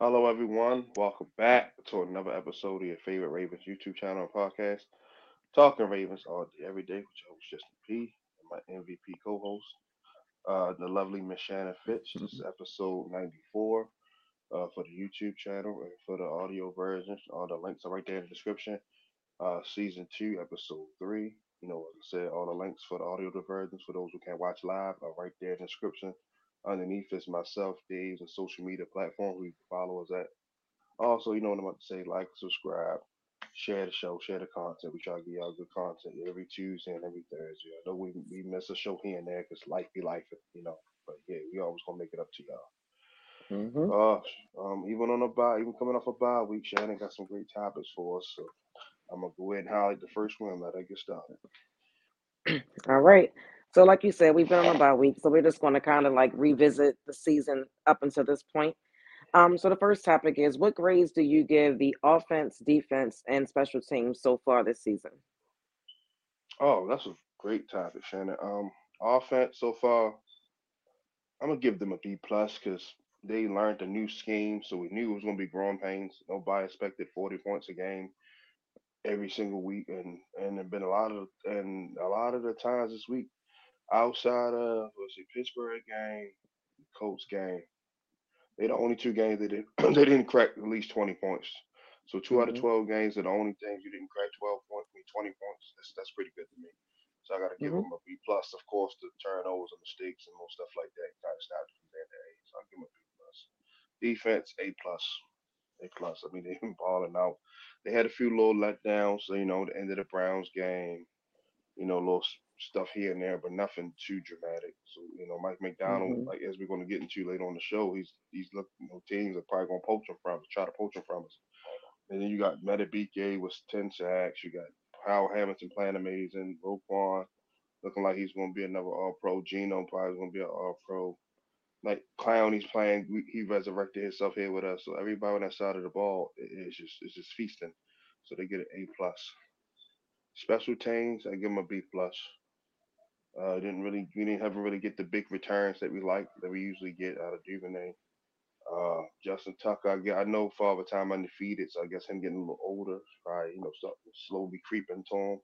Hello, everyone. Welcome back to another episode of your favorite Ravens YouTube channel and podcast, Talking Ravens all day, every day with your host, Justin P, and my MVP co host, uh, the lovely Miss Shannon Finch. This is episode 94 uh, for the YouTube channel and for the audio version. All the links are right there in the description. Uh, season 2, episode 3. You know, like I said, all the links for the audio versions for those who can't watch live are right there in the description. Underneath is myself, Dave's, and social media platform who you can follow us at. Also, you know what I'm about to say, like, subscribe, share the show, share the content. We try to give y'all good content every Tuesday and every Thursday. I know we, we miss a show here and there because life be life, you know. But yeah, we always gonna make it up to y'all. Mm-hmm. Uh, um, even on a bye, even coming off a bye week, Shannon got some great topics for us. So I'm gonna go ahead and highlight the first one let her get started. All right. So, like you said, we've been on a bye week, so we're just going to kind of like revisit the season up until this point. Um, so the first topic is what grades do you give the offense, defense, and special teams so far this season? Oh, that's a great topic, Shannon. Um, offense so far, I'm gonna give them a B plus because they learned a new scheme, so we knew it was gonna be growing pains. Nobody expected 40 points a game every single week, and and there've been a lot of and a lot of the times this week outside of was it Pittsburgh game, Colts game. they're the only two games that didn't they didn't crack at least 20 points. So 2 out of hmm 12 games are the only things you didn't crack 12 points, I mean 20 points. That's that's pretty good to me. So I got to give hmm them a B plus. Of course, the turnovers and mistakes and more stuff like that kind of stopped from there. to A. So I'll give them a B plus. Defense A plus. A plus. I mean they've been balling out. They had a few little letdowns. So, you know, the end of the Browns game you know, little stuff here and there, but nothing too dramatic. So, you know, Mike Macdonald, hmm like as we're going to get into later on the show, he's he's looking, you know, teams are probably going to poach him from us, try to poach him from us. And then you got Madubuike with ten sacks. You got Howard Hamilton playing amazing. Roquan looking like he's going to be another All Pro. Geno probably going to be an All Pro. Like Clown, he's playing. He resurrected himself here with us. So everybody on that side of the ball is just is just feasting. So they get an A plus. Special teams, I give them a B plus. Uh, didn't really, we didn't have really get the big returns that we like that we usually get out of Duvernay. Uh, Justin Tucker, I, get, I know for all the time undefeated, so I guess him getting a little older, probably you know, something slowly creeping to him.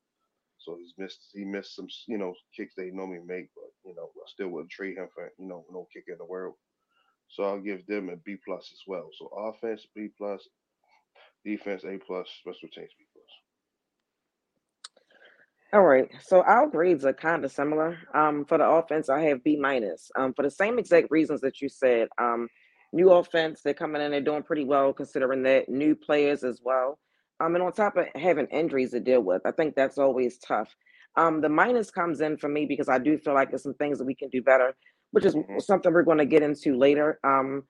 So he's missed, he missed some, you know, kicks they normally make, but you know, I still wouldn't trade him for, you know, no kick in the world. So I'll give them a B plus as well. So offense B plus, defense A plus, special teams B. All right. So our grades are kind of similar. Um, for the offense, I have B minus. Um, for the same exact reasons that you said. Um, new offense, they're coming in, they're doing pretty well considering that new players as well. Um, and on top of having injuries to deal with, I think that's always tough. Um, the minus comes in for me because I do feel like there's some things that we can do better, which is hmm something we're going to get into later. Um,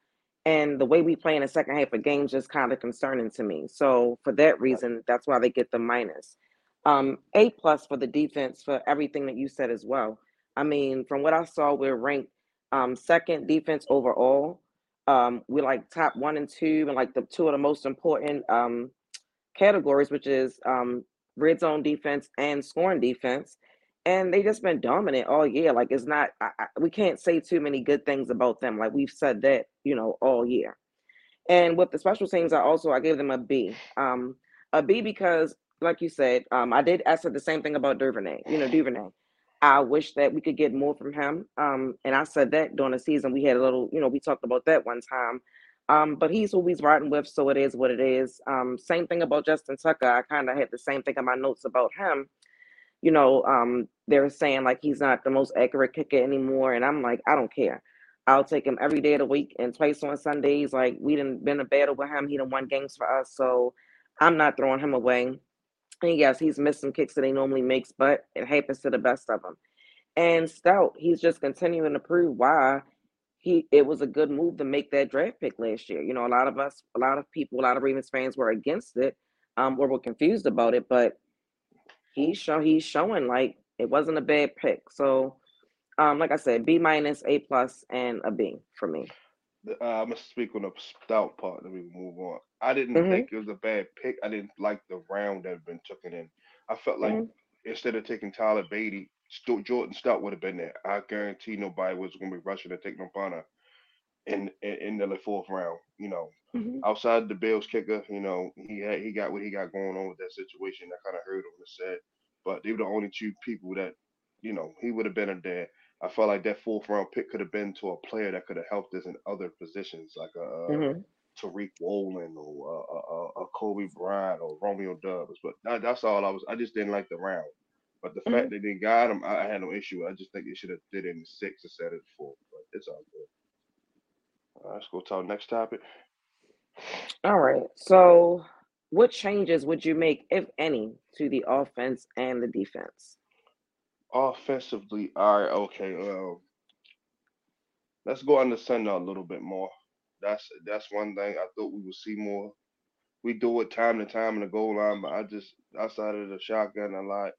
and the way we play in the second half of games is kind of concerning to me. So for that reason, that's why they get the minus. Um, A plus for the defense for everything that you said as well. I mean, from what I saw, we're ranked um, second defense overall. Um, we're like top one and two, and like the two of the most important um, categories, which is um, red zone defense and scoring defense. And they just been dominant all year. Like it's not, I, I, we can't say too many good things about them. Like we've said that, you know, all year. And with the special teams, I also I gave them a B. Um, a B because, like you said, um, I did. I said the same thing about Duvernay. You know, Duvernay. I wish that we could get more from him. Um, and I said that during the season. We had a little, you know, we talked about that one time. Um, but he's who he's riding with, so it is what it is. Um, same thing about Justin Tucker. I kind of had the same thing in my notes about him. You know, um, they're saying like he's not the most accurate kicker anymore, and I'm like, I don't care. I'll take him every day of the week and twice on Sundays. Like we didn't been a battle with him. He done won games for us, so I'm not throwing him away. And yes, he's missed some kicks that he normally makes, but it happens to the best of them. And Stout, he's just continuing to prove why he it was a good move to make that draft pick last year. You know, a lot of us, a lot of people, a lot of Ravens fans were against it, um, or were confused about it, but he's show he's showing like it wasn't a bad pick. So um, like I said, B minus, A plus, and a B for me. Uh, I'm gonna speak on the stout part. Then we move on. I didn't hmm think it was a bad pick. I didn't like the round that had been taken in. I felt like hmm instead of taking Tyler Badie, Stu- Jordan Stout would have been there. I guarantee nobody was gonna be rushing to take no in in, in the fourth round. You know, Mhm. outside the Bills kicker, you know, he had he got what he got going on with that situation. That kind of hurt him and sad. But they were the only two people that, you know, he would have been there. I felt like that fourth round pick could have been to a player that could have helped us in other positions, like a, uh Mhm. Tariq Woolen or a, a, a Cobie Durant or Romeo Doubs. But that, that's all I was. I just didn't like the round. But the Mhm. fact that they got him, I, I had no issue. I just think they should have did it in six instead of four. But it's all good. All right, let's go to our next topic. All right. So, what changes would you make, if any, to the offense and the defense? Offensively, all right, okay. Um, let's go on under center a little bit more. That's that's one thing I thought we would see more. We do it time to time in the goal line, but I just outside of the shotgun a lot,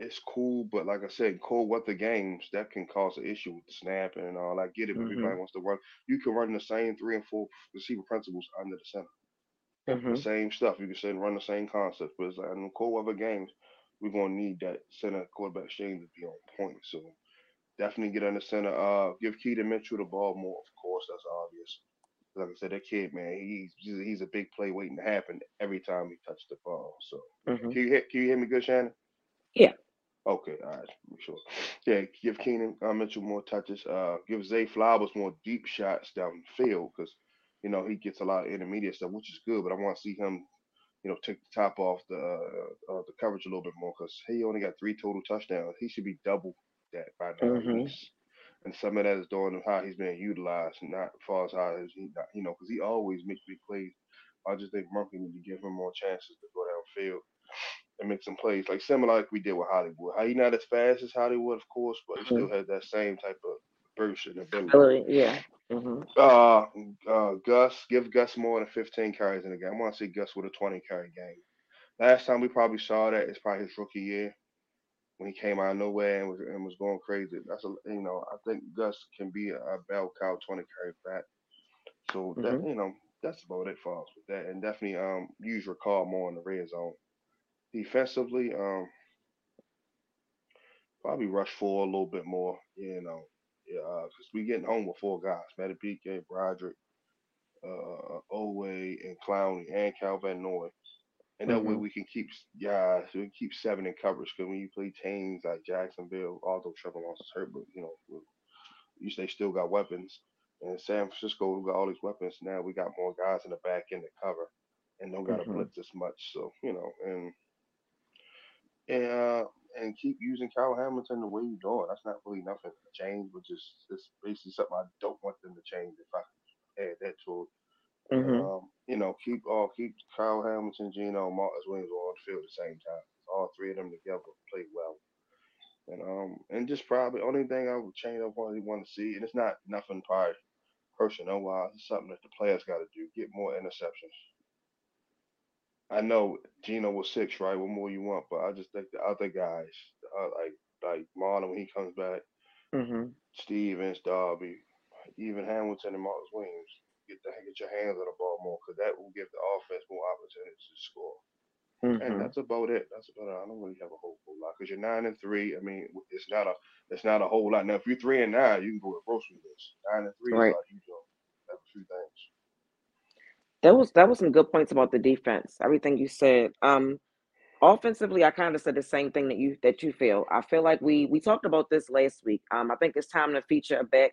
it's cool. But like I said, cold weather games that can cause an issue with the snapping and all. I get it. if Everybody Mhm. wants to run. You can run the same three and four receiver principles under the center. The Mhm. same stuff. You can say run the same concept, but it's like in the cold weather games, we're gonna need that center quarterback exchange to be on point. So definitely get under center. Uh, give Keaton Mitchell the ball more. Of course, that's obvious. Like I said, that kid, man, he's he's he's a big play waiting to happen every time he touches the ball. So Mhm. can you hear, can you hear me good, Shannon? Yeah. Okay, all right, make sure. Yeah, give Keenan uh, Mitchell more touches. Uh, give Zay Flowers more deep shots down the field because you know he gets a lot of intermediate stuff, which is good. But I want to see him, you know, take the top off the uh, uh, the coverage a little bit more because he only got three total touchdowns. He should be double that by now Mhm. least. And some of that is doing how he's being utilized, not as far as how he, not, you know, because he always makes big plays. I just think Murphy need to give him more chances to go downfield and make some plays, like similar like we did with Hollywood. How he not as fast as Hollywood, of course, but he still Mhm. has that same type of burst and ability. Yeah. Mhm. Uh, uh, Gus, give Gus more than 15 carries in the game. I want to see Gus with a 20 carry game. Last time we probably saw that is probably his rookie year when he came out of nowhere and was and was going crazy. That's a you know I think Gus can be a, a bell cow 20 carry back. So that Mhm. you know that's about it for us with that, and definitely um use your call more in the red zone. Defensively, um probably rush four a little bit more. You know, yeah, because we getting home with four guys: Madubuike, Broderick, uh, Oweh, and Clowney, and Kyle Van Noy. And that way Mhm. we can keep guys, we can keep seven in coverage. Because when you play teams like Jacksonville, although Trevor Lawrence is hurt, but you know, you they still got weapons. And San Francisco, we got all these weapons now. We got more guys in the back end to cover, and don't got to Mhm. blitz as much. So you know, and and uh, and keep using Kyle Hamilton the way you're doing. That's not really nothing to change, but just it's basically something I don't want them to change. If I add that to Mhm. um, you know, keep all keep Kyle Hamilton, Geno, and Marcus Williams on the field at the same time. All three of them together play well. And um and just probably only thing I would change up what want to see, and it's not nothing probably personnel wise, it's something that the players gotta do. Get more interceptions. I know Geno was six, right? What more you want? But I just think the other guys, uh, like like Marlon when he comes back, Mhm. Stephens, Darby, even Hamilton and Marcus Williams, get the, get your hands on the ball more because that will give the offense more opportunities to score. And Mhm. that's about it. That's about it. I don't really have a whole, whole lot because you're nine and three. I mean, it's not a it's not a whole lot. Now, if you're three and nine, you can go to grocery list. Nine and three is Right. you have a few things. That was that was some good points about the defense. Everything you said. Um, offensively, I kind of said the same thing that you that you feel. I feel like we we talked about this last week. Um, I think it's time to feature a back.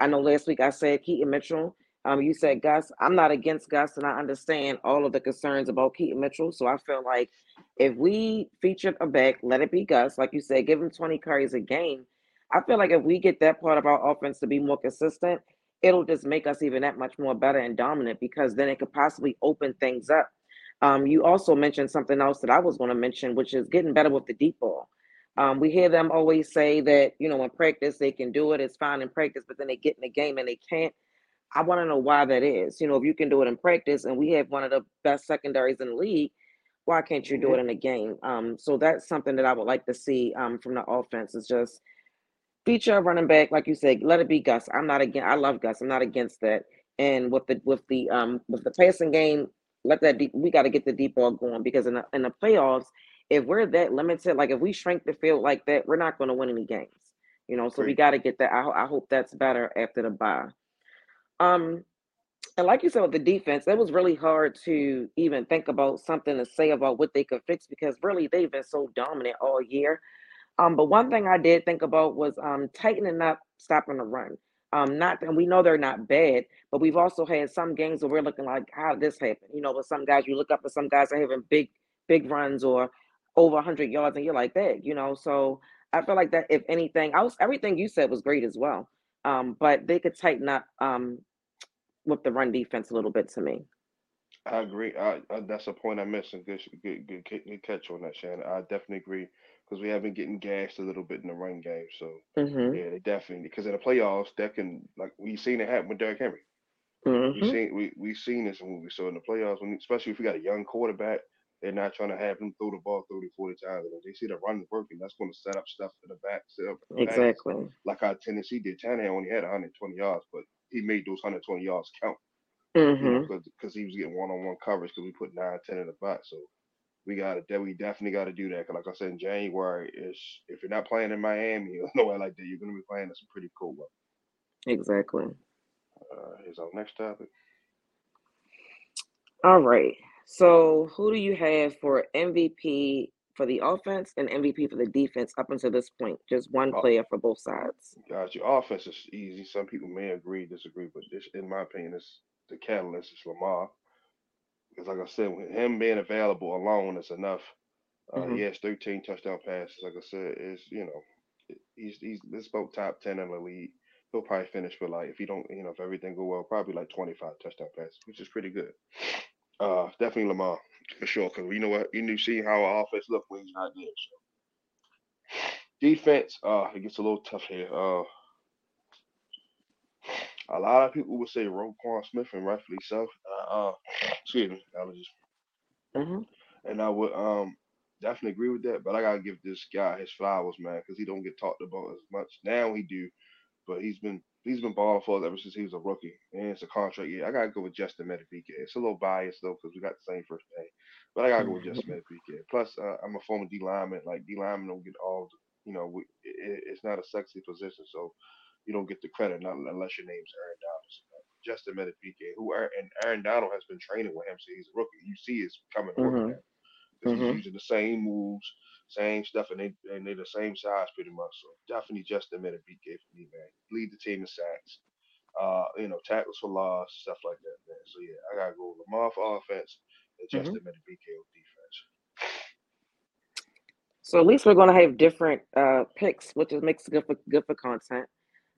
I know last week I said Keaton Mitchell. Um, you said Gus. I'm not against Gus, and I understand all of the concerns about Keaton Mitchell. So I feel like if we featured a back, let it be Gus. Like you said, give him 20 carries a game. I feel like if we get that part of our offense to be more consistent, it'll just make us even that much more better and dominant because then it could possibly open things up. Um, you also mentioned something else that I was going to mention, which is getting better with the deep ball. Um, we hear them always say that, you know, in practice they can do it, it's fine in practice, but then they get in the game and they can't. I want to know why that is. You know, if you can do it in practice and we have one of the best secondaries in the league, why can't you do Mhm. it in a game? Um, so that's something that I would like to see um, from the offense. Is just feature a running back, like you said, let it be Gus. I'm not against. I love Gus. I'm not against that. And with the with the um with the passing game, let that deep. We got to get the deep ball going because in the in the playoffs, if we're that limited, like if we shrink the field like that, we're not going to win any games. You know, so we got to get that. I, I hope that's better after the bye. Um, and like you said with the defense, it was really hard to even think about something to say about what they could fix because really they've been so dominant all year. Um, but one thing I did think about was um tightening up stopping the run. Um, not and we know they're not bad, but we've also had some games where we're looking like, how did this happen? You know, with some guys you look up at some guys are having big, big runs or over 100 yards, and you're like that, you know. So I feel like that if anything, I was everything you said was great as well. Um, but they could tighten up um with the run defense a little bit to me. I agree. I, I that's a point I missed. And good, good, good, good catch on that, Shannon. I definitely agree because we have been getting gassed a little bit in the run game. So Mm-hmm. yeah, they definitely because in the playoffs that can like we've seen it happen with Derrick Henry. We Mm-hmm. seen we we seen this movie. So in the playoffs, when especially if we got a young quarterback, they're not trying to have him throw the ball 30, 40 times. And if they see the run working, that's going to set up stuff in the back, set up. Exactly. Like how Tennessee did. Tannehill only had 120 yards, but he made those 120 yards count. You know, Mm-hmm. because he was getting one-on-one coverage because we put nine, ten in the box. So we got to, we definitely got to do that. 'Cause like I said in January, is if you're not playing in Miami or nowhere like that, you're going to be playing in some pretty cool weather. Exactly. Uh, here's our next topic. All right. So who do you have for MVP for the offense and MVP for the defense up until this point? Just one player for both sides. Guys, your offense is easy. Some people may agree, disagree, but this, in my opinion, is the catalyst is Lamar. Because, like I said, with him being available alone is enough. Uh, Mhm. He has 13 touchdown passes. Like I said, is you know, he's he's this about top 10 in the league. He'll probably finish with like if he don't, you know, if everything go well, probably like 25 touchdown passes, which is pretty good. Uh, definitely Lamar for sure. Because you know what, you knew see how our offense look when he's not there. So defense, uh, it gets a little tough here. Uh, a lot of people would say Roquan Smith, and rightfully so. Uh, uh excuse me, allergies. hmm And I would um definitely agree with that. But I gotta give this guy his flowers, man, because he don't get talked about as much. Now he do, but he's been he's been balling for us ever since he was a rookie. And it's a contract year. I gotta go with Justin Madubuike. It's a little biased though, because we got the same first name. But I gotta go with Justin Madubuike. Plus, uh, I'm a former D lineman. Like D lineman don't get all, you know, we, it, it's not a sexy position, so you don't get the credit not unless your name's Aaron Donald. Uh, Justin Madubuike, who Aaron, and Aaron Donald has been training with him since he's a rookie. You see, it's coming to work now. 'Cause Mhm. He's using the same moves, same stuff, and they and they're the same size pretty much. So definitely Justin Madubuike for me, man. Lead the team in sacks, uh, you know, tackles for loss, stuff like that, man. So yeah, I gotta go Lamar for offense and. Justin BK on defense. So at least we're gonna have different uh picks, which is makes good for good for content.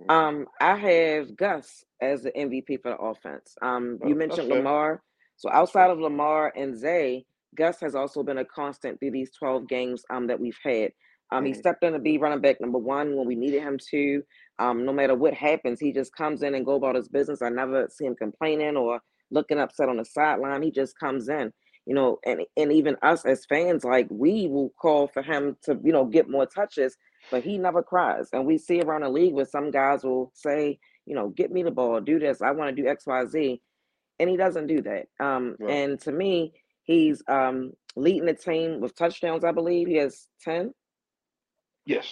Mhm. Um, I have Gus as the MVP for the offense. Um, Oh, you that's mentioned fair. Lamar. So outside of Lamar and Zay, Gus has also been a constant through these 12 games um, that we've had. Um, he stepped in to be running back number one when we needed him to. Um, no matter what happens, he just comes in and go about his business. I never see him complaining or looking upset on the sideline. He just comes in, you know, and and even us as fans, like we will call for him to, you know, get more touches, but he never cries. And we see around the league where some guys will say, you know, get me the ball, do this, I want to do X, Y, Z, and he doesn't do that. Um, Right. and to me, he's um leading the team with touchdowns. I believe he has ten. Yes.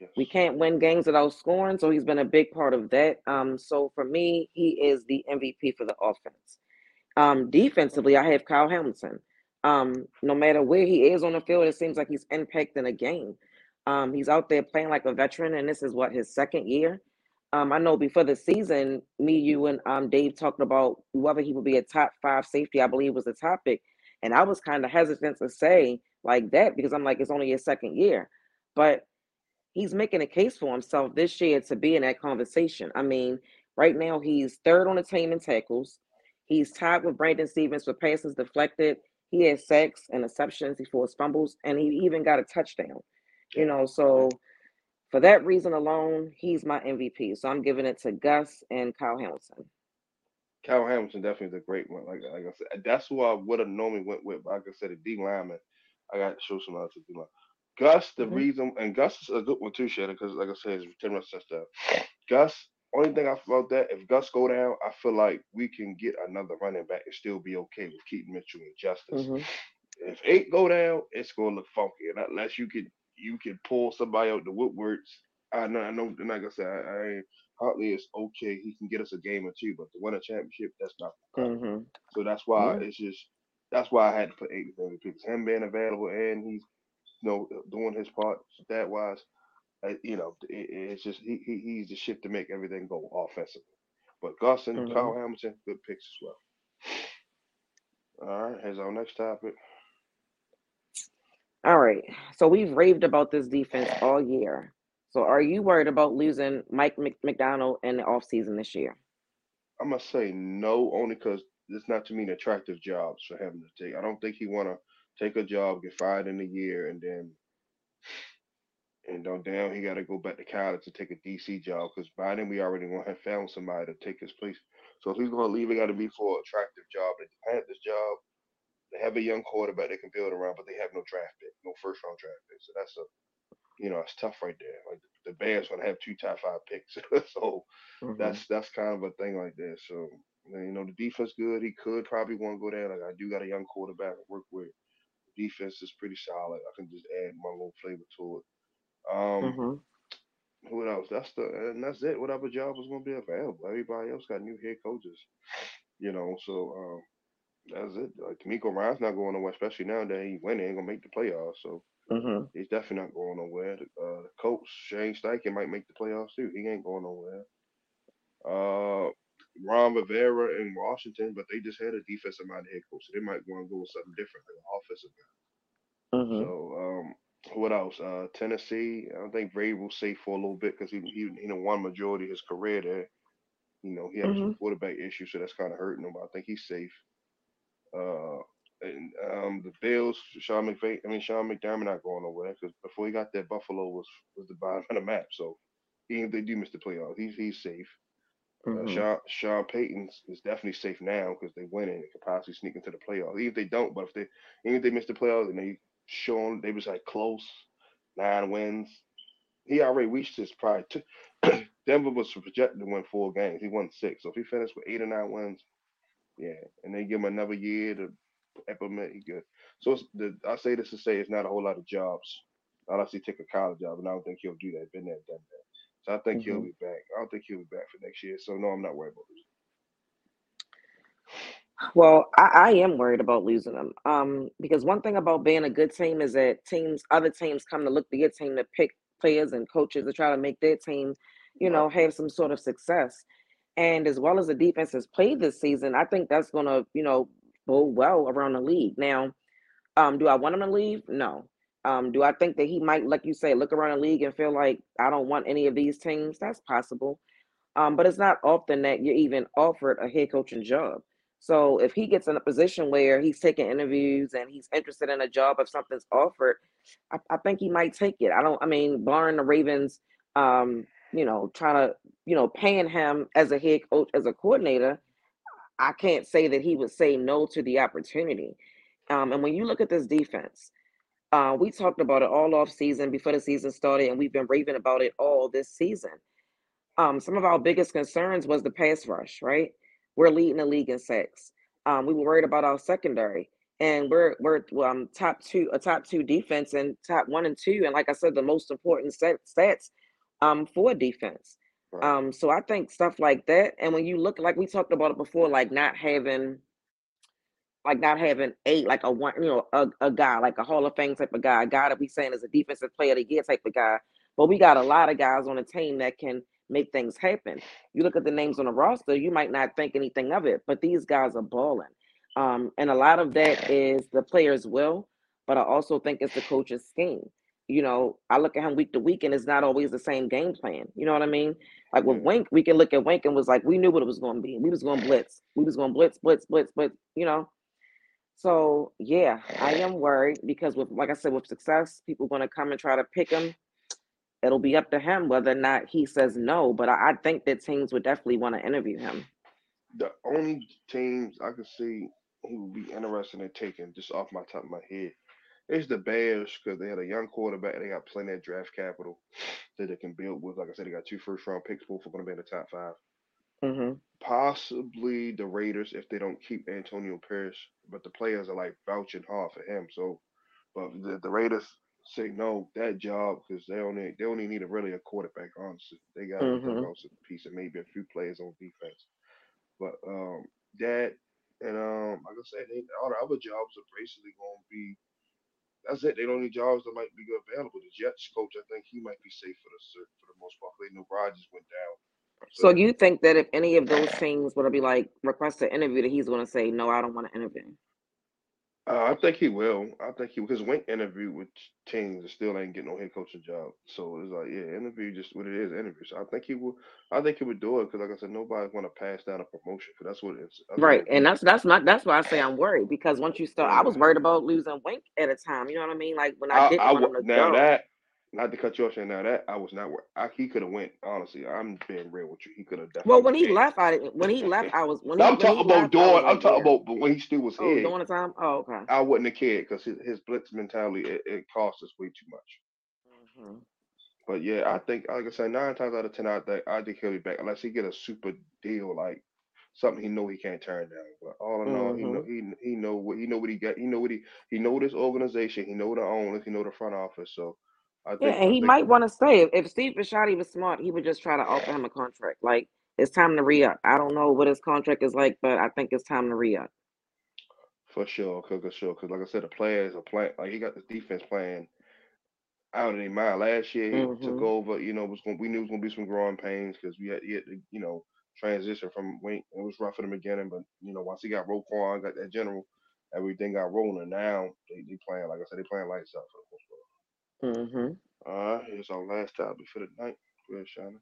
Yes. We can't win games without scoring, so he's been a big part of that. Um, so for me, he is the MVP for the offense. Um, defensively, I have Kyle Hamilton. Um, no matter where he is on the field, it seems like he's impacting a game. Um, he's out there playing like a veteran, and this is what his second year. Um, I know before the season, me, you, and um, Dave talked about whether he would be a top five safety. I believe was the topic, and I was kind of hesitant to say like that because I'm like it's only his second year, but he's making a case for himself this year to be in that conversation. I mean, right now he's third on the team in tackles. He's tied with Brandon Stephens for passes deflected. He has sacks and interceptions. He forced fumbles, and he even got a touchdown. You know, so for that reason alone, he's my MVP. So I'm giving it to Gus and Kyle Hamilton. Kyle Hamilton definitely is a great one. Like like I said, that's who I would have normally went with. But like I said, a D lineman, I got to show some love to D line. Gus, the Mhm. reason, and Gus is a good one too, Shannon, because like I said, his ten rush touchdown. Gus, only thing I felt that if Gus go down, I feel like we can get another running back and still be okay with Keaton Mitchell and Justice. Mhm. If eight go down, it's gonna look funky, and unless you can you can pull somebody out the woodworks. I know, I know, like I said, I, I ain't Huntley is okay. He can get us a game or two, but to win a championship, that's not. hmm So that's why Yeah. it's just that's why I had to put eight with MVP. Him being available and he's you know doing his part that wise. uh, You know, it, it's just he, he he's the shit to make everything go offensively. But Gus and Mhm. Kyle Hamilton, good picks as well. All right, here's our next topic. All right. So we've raved about this defense all year. So are you worried about losing Mike Mc- Macdonald in the offseason this year? I'm gonna say no, only because it's not too many attractive jobs for him to take. I don't think he wanna take a job, get fired in a year, and then and then down he got to go back to college to take a DC job because by then we already gonna have found somebody to take his place. So if he's gonna leave, it got to be for an attractive job. They had this job. They have a young quarterback they can build around, but they have no draft pick, no first round draft pick. So that's a you know, it's tough right there. Like the Bears gonna have two top five picks. so Mhm. that's that's kind of a thing like that. So you know, the defense good. He could probably want to go there. Like I do got a young quarterback to work with. Defense is pretty solid. I can just add my little flavor to it. Um, Mhm. what else? That's the and that's it. Whatever job is gonna be available. Everybody else got new head coaches. You know, so um, that's it. Like DeMeco Ryans not going nowhere, especially now that he winning, ain't gonna make the playoffs. So Mhm. he's definitely not going nowhere. The, uh, the coach Shane Steichen might make the playoffs too. He ain't going nowhere. Uh, Ron Rivera in Washington, but they just had a defensive minded head coach, so they might want to go with something different, like an offensive guy. Mhm. So, um, what else? Uh, Tennessee. I think Vrabel's safe for a little bit because he he he done won majority of his career there. You know, he had some Mhm. quarterback issues, so that's kind of hurting him. But I think he's safe. Uh, and um, the Bills, Sean McVay. I mean, Sean McDermott not going nowhere because before he got there, Buffalo was was the bottom of the map. So even if they do miss the playoffs, he's he's safe. Uh, Mhm. Sean Sean Payton is definitely safe now because they win and could possibly sneak into the playoffs. Even if they don't, but if they even if they miss the playoffs and they shown they was like close, nine wins, he already reached his probably two. Denver was projected to win four games. He won six. So if he finished with eight or nine wins, yeah, and they give him another year to implement, he good. So it's the I say this to say it's not a whole lot of jobs unless he take a college job, and I don't think he'll do that. Been there, done that. So I think he'll Mhm. be back. I don't think he'll be back for next year. So no, I'm not worried about this. Well, I, I am worried about losing them. Um, because one thing about being a good team is that teams, other teams come to look to your team to pick players and coaches to try to make their team, you know, have some sort of success. And as well as the defense has played this season, I think that's gonna, you know, bode well around the league. Now, um, do I want him to leave? No. Um, do I think that he might, like you say, look around the league and feel like I don't want any of these teams? That's possible. Um, but it's not often that you're even offered a head coaching job. So if he gets in a position where he's taking interviews and he's interested in a job, if something's offered, I, I think he might take it. I don't. I mean, barring the Ravens, um, you know, trying to, you know, paying him as a head coach, as a coordinator, I can't say that he would say no to the opportunity. Um, and when you look at this defense, uh, we talked about it all off season before the season started, and we've been raving about it all this season. Um, some of our biggest concerns was the pass rush, right? We're leading the league in sacks. Um, we were worried about our secondary, and we're we're um, top two, a top two defense, and top one and two, and like I said, the most important stats um, for defense. Right. Um, so I think stuff like that, and when you look, like we talked about it before, like not having, like not having a like a one, you know, a, a guy like a Hall of Fame type of guy, a guy that we saying is a defensive player of the year type of guy. But we got a lot of guys on the team that can make things happen. You look at the names on the roster, you might not think anything of it, but these guys are balling. Um, and a lot of that is the players' will, but I also think it's the coach's scheme. You know, I look at him week to week, and it's not always the same game plan. You know what I mean? Like with mm-hmm. Wink, we can look at Wink and was like, we knew what it was going to be. We was going to blitz. We was going to blitz, blitz, blitz, blitz. You know. So yeah, I am worried because with, like I said, with success, people going to come and try to pick him. It'll be up to him whether or not he says no. But I, I think that teams would definitely want to interview him. The only teams I could see he would be interested in taking, just off my top of my head, is the Bears because they had a young quarterback. They got plenty of draft capital that they can build with. Like I said, they got two first round picks, both are going to be in the top five. hmm Possibly the Raiders if they don't keep Antonio Pierce, but the players are like vouching hard for him. So, but the, the Raiders, say no that job because they only they only need a really a quarterback. Honestly, they got Mhm. else in piece and maybe a few players on defense. But um, that and um, like I said, they, all the other jobs are basically going to be. That's it. They don't need jobs that might be available. The Jets coach, I think he might be safe for the for the most part. They know Rodgers went down. So you think that if any of those teams were to be like request an interview, that he's going to say no, I don't want to interview. Uh, I think he will. I think he because Wink interviewed with teams and still ain't getting no head coaching job. So it's like, yeah, interview just what it is, interview. So I think he will. I think he would do it because, like I said, nobody's going to pass down a promotion because that's what it is. Right, and that's that's not that's why I say I'm worried because once you start, I was worried about losing Wink at a time. You know what I mean? Like when I I, didn't I want wa- him to now go. that not to cut you off, saying now that I was not wor- I, he could have went. Honestly, I'm being real with you. He could have definitely. Well, when he went. left, I didn't. When he left, I was when he I'm when he talking about doing. I'm talking about, but when he still was Oh, here, during the time. Oh, okay. I wouldn't have cared because his, his blitz mentality it, it cost us way too much. Mhm. But yeah, I think like I said, nine times out of ten, I think I think he'll be back unless he get a super deal like something he know he can't turn down. But all in all, he know he he know what he know what he got. He know what he he know this organization. He know the owners. He know the front office. So I think Yeah, and I he think might want to stay. If, if Steve Bisciotti was smart, he would just try to offer him a contract. Like it's time to re up. I don't know what his contract is like, but I think it's time to re up. for sure, cause, for sure, cause like I said, the players are playing like he got the defense playing out of their mind. Last year he took Mhm. over. You know, was going we knew it was gonna be some growing pains because we had, he had to, you know transition from Wink. It was rough in the beginning, but you know once he got Roquan, got that general, everything got rolling. Now they, they playing like I said, they playing lights out for the most part. Mhm. All right, here's our last topic for the night. Go ahead.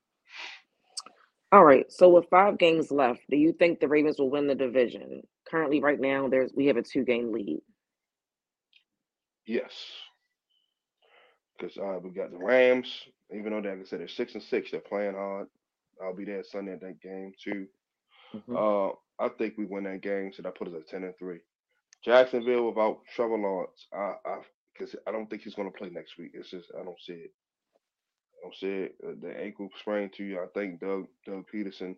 All right. So with five games left, do you think the Ravens will win the division? Currently, right now, there's we have a two game lead. Yes, because uh, we got the Rams. Even though they, like I said, they're six and six, they're playing hard. I'll be there Sunday at that game too. Mhm. Uh, I think we win that game, so that put us at ten and three. Jacksonville without Trevor Lawrence, I, I, because I don't think he's going to play next week. It's just I don't see it. I don't see it. Uh, the ankle sprain to you. I think Doug Doug Pederson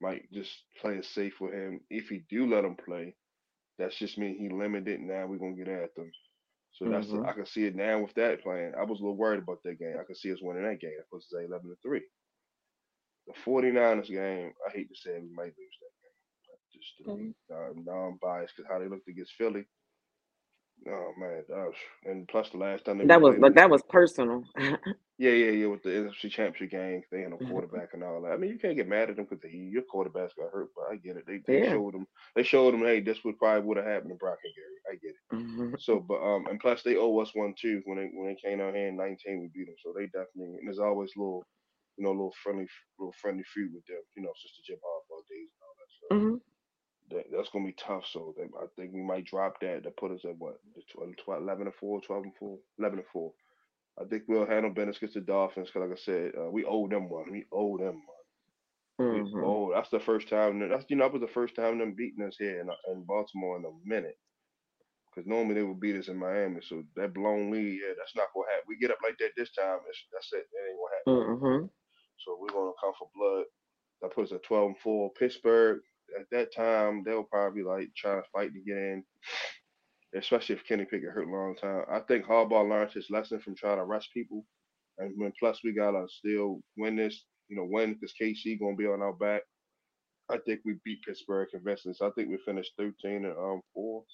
might just play it safe with him. If he do let him play, that's just mean he limited. Now we're gonna get at them. So that's Mhm. I can see it now with that plan. I was a little worried about that game. I can see us winning that game. That puts us at eleven to three. The 49ers game, I hate to say it, we might lose that game. Just to be uh, non-biased because how they looked against Philly. Oh man, that was, and plus the last time they That was but that was personal. yeah, yeah, yeah, with the NFC Championship game, they had no Mhm. quarterback and all that. I mean, you can't get mad at them because your quarterbacks got hurt, but I get it. They they yeah. showed them, they showed them, hey, this would probably would have happened to Brock and Gary. I get it. Mhm. So, but um, and plus they owe us one too. When they when they came out here in nineteen, we beat them. So they definitely and there's always little, you know, little friendly, little friendly feud with them. You know, since the Jim Harbaugh days and all that stuff. Mhm. That, that's gonna be tough. So they, I think we might drop that. To put us at what, the 12, 12, 11 and four, 12 and four, 11 and four. I think we'll handle business against the Dolphins because, like I said, uh, we owe them one. We owe them one. We Mhm. owe. That's the first time. That's you know that was the first time them beating us here in, in Baltimore in a minute. Because normally they would beat us in Miami. So that blown lead, yeah, that's not gonna happen. We get up like that this time. It's, that's it. That ain't gonna happen. Mhm. So we're gonna come for blood. That puts us at 12 and 4. Pittsburgh, at that time, they'll probably like try to fight to get in. Especially if Kenny Pickett hurt a long time. I think Harbaugh learned his lesson from trying to rush people. And when plus we gotta still win this, you know, win because KC gonna be on our back. I think we beat Pittsburgh convincingly. So I think we finished 13 and um four.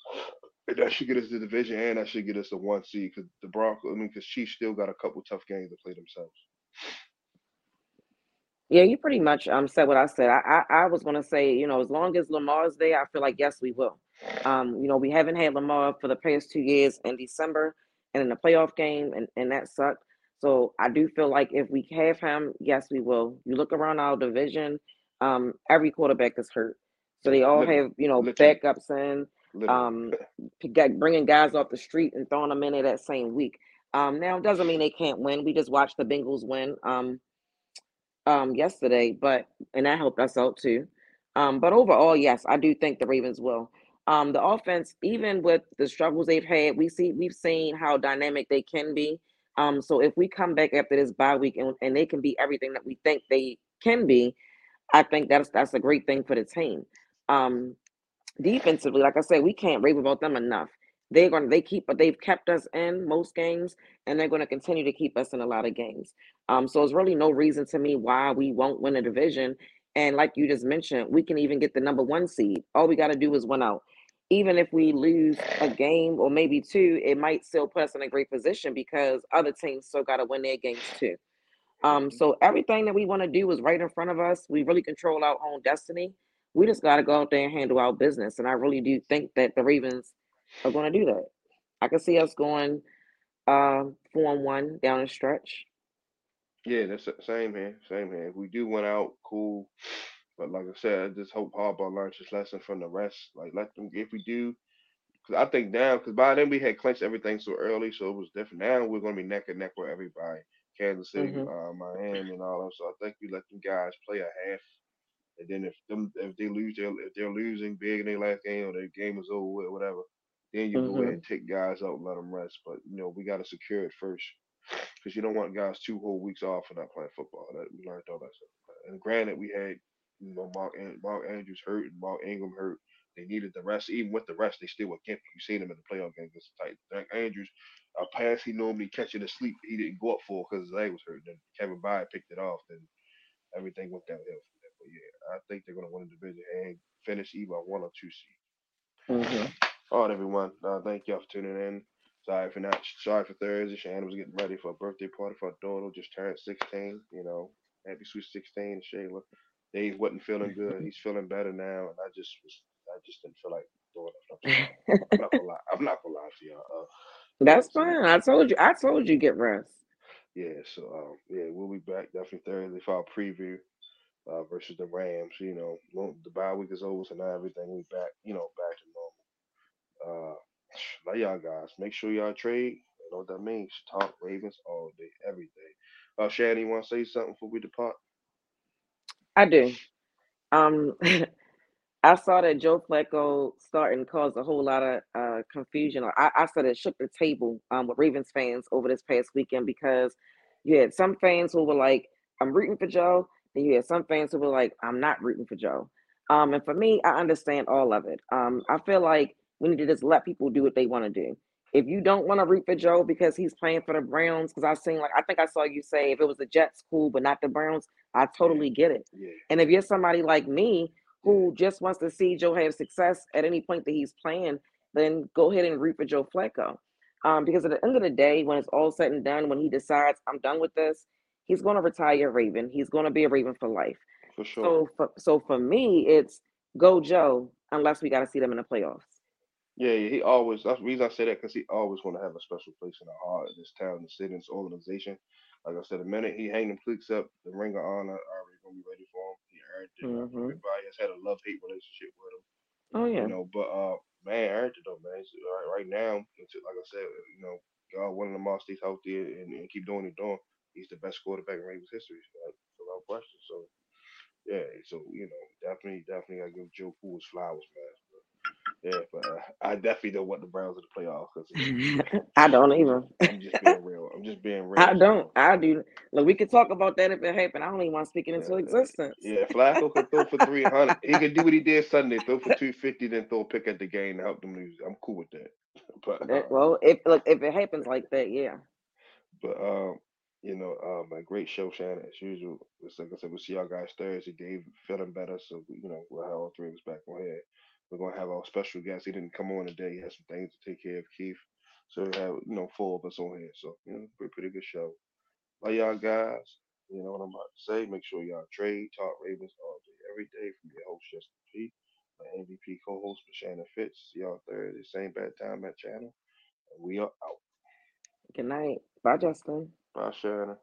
And that should get us the division and that should get us a one seed because the Broncos, I mean, because Chiefs still got a couple tough games to play themselves. Yeah, you pretty much um said what I said. I, I I was gonna say, you know, as long as Lamar's there, I feel like yes, we will. Um, you know, we haven't had Lamar for the past two years in December and in the playoff game, and and that sucked. So I do feel like if we have him, yes, we will. You look around our division, um, every quarterback is hurt, so they all have you know backups in. um, bringing guys off the street and throwing them in there that same week. Um, now it doesn't mean they can't win. We just watched the Bengals win um, um, yesterday, but and that helped us out too. Um, but overall, yes, I do think the Ravens will. Um, the offense, even with the struggles they've had, we see we've seen how dynamic they can be. Um, so if we come back after this bye week and, and they can be everything that we think they can be, I think that's that's a great thing for the team. Um, defensively, like I said, we can't rave about them enough. They're gonna they keep but they've kept us in most games and they're gonna continue to keep us in a lot of games. Um, so it's really no reason to me why we won't win a division. And like you just mentioned, we can even get the number one seed. All we gotta do is win out. Even if we lose a game or maybe two, it might still put us in a great position because other teams still gotta win their games too. Um, Mhm. so everything that we want to do is right in front of us. We really control our own destiny. We just got to go out there and handle our business. And I really do think that the Ravens are going to do that. I can see us going uh, four and one down the stretch. Yeah, that's the same here. Same here. If we do win out, cool. But like I said, I just hope Harbaugh learns his lesson from the rest. Like let them if we do, because I think now, because by then we had clinched everything so early, so it was different. Now we're gonna be neck and neck with everybody. Kansas City, hmm uh, Miami, and all of that. So I think we let them guys play a half, and then if them if they lose, if they're losing big in their last game or their game is over, with, whatever, then you go ahead hmm and take guys out and let them rest. But you know we got to secure it first, because you don't want guys two whole weeks off and not playing football. That we learned all that stuff. And granted, we had you know Mark Mark Andrews hurt and Mark Ingram hurt. They needed the rest. Even with the rest, they still were gimpy. You seen them in the playoff game against the Titans. Mark Andrews, a pass he normally catching his sleep, he didn't go up for because his leg was hurt. Then Kevin Byard picked it off. Then everything went downhill from there. But yeah, I think they're gonna win the division and finish either one or two seed. hmm All right, everyone. Uh, thank y'all for tuning in. Sorry for not. Sorry for Thursday. Shannon was getting ready for a birthday party for her daughter. Just turned 16. You know, happy sweet 16, Shayla. Dave wasn't feeling good. He's feeling better now, and I just was. I just didn't feel like doing it. I'm not gonna lie. I'm not gonna lie to y'all. Uh. That's So fine. I told you. I told you get rest. yeah. So um, yeah, we'll be back definitely Thursday for our preview uh, versus the Rams. You know, the bye week is over, so now everything we back. You know, back. Uh, love y'all guys. Make sure y'all trade. You know what that means. Talk Ravens all day, every day. Uh, Shannon, you want to say something before we depart? I do. Um, I saw that Joe Flacco starting caused a whole lot of uh, confusion. I, I said it shook the table um, with Ravens fans over this past weekend because you had some fans who were like, I'm rooting for Joe. Then you had some fans who were like, I'm not rooting for Joe. Um, and for me, I understand all of it. Um, I feel like we need to just let people do what they want to do. If you don't want to root for Joe because he's playing for the Browns, because I've seen like I think I saw you say if it was the Jets, cool, but not the Browns, I totally get it. yeah, And if you're somebody like me who just wants to see Joe have success at any point that he's playing, then go ahead and root for Joe Flacco. Um, because at the end of the day, when it's all said and done, when he decides I'm done with this, he's going to retire a Raven. He's going to be a Raven for life. for sure. So for so for me, it's go Joe unless we got to see them in the playoffs. Yeah, yeah, he always. That's the reason I say that because he always want to have a special place in the heart of this town, the city, this organization. Like I said, the minute he hang them up, the ring of honor already gonna be ready for him. He earned it. Uh, hmm Everybody has had a love hate relationship with him, Oh yeah. you know. But uh, man, earned it though, man. So, right, right now, like I said, you know, God willing, Lamar stays healthy and, and keep doing what he's doing. He's the best quarterback in Ravens history, like, without question. So yeah, so you know, definitely, definitely gotta give Joe Cool his flowers, man. But, yeah, but uh, I definitely don't want the Browns in the playoffs because I don't even. I'm just being real. I'm just being real. I don't. I do. Look, we could talk about that if it happened. I don't even want to speak it into uh, existence. yeah, Flacco could throw for three hundred. He could do what he did Sunday, throw for two fifty, then throw a pick at the game to help them lose. I'm cool with that. But That, uh, well, if look if it happens like that, yeah. but um, you know, uh, my great show, Shannon, as usual. It's like I said, we'll see y'all guys Thursday. Dave feeling better, so you know we'll have all three of us back on here. We're gonna have our special guest. He didn't come on today. He had some things to take care of, Keith. So we have you know four of us on here. So you know, pretty pretty good show. Love y'all guys. You know what I'm about to say. Make sure y'all trade, talk Ravens all day, every day from your host Justin P, my MVP co-host Shannon Fitz. See y'all Thursday, same bad time, that channel. And we are out. Good night. Bye, Justin. Bye, Shannon.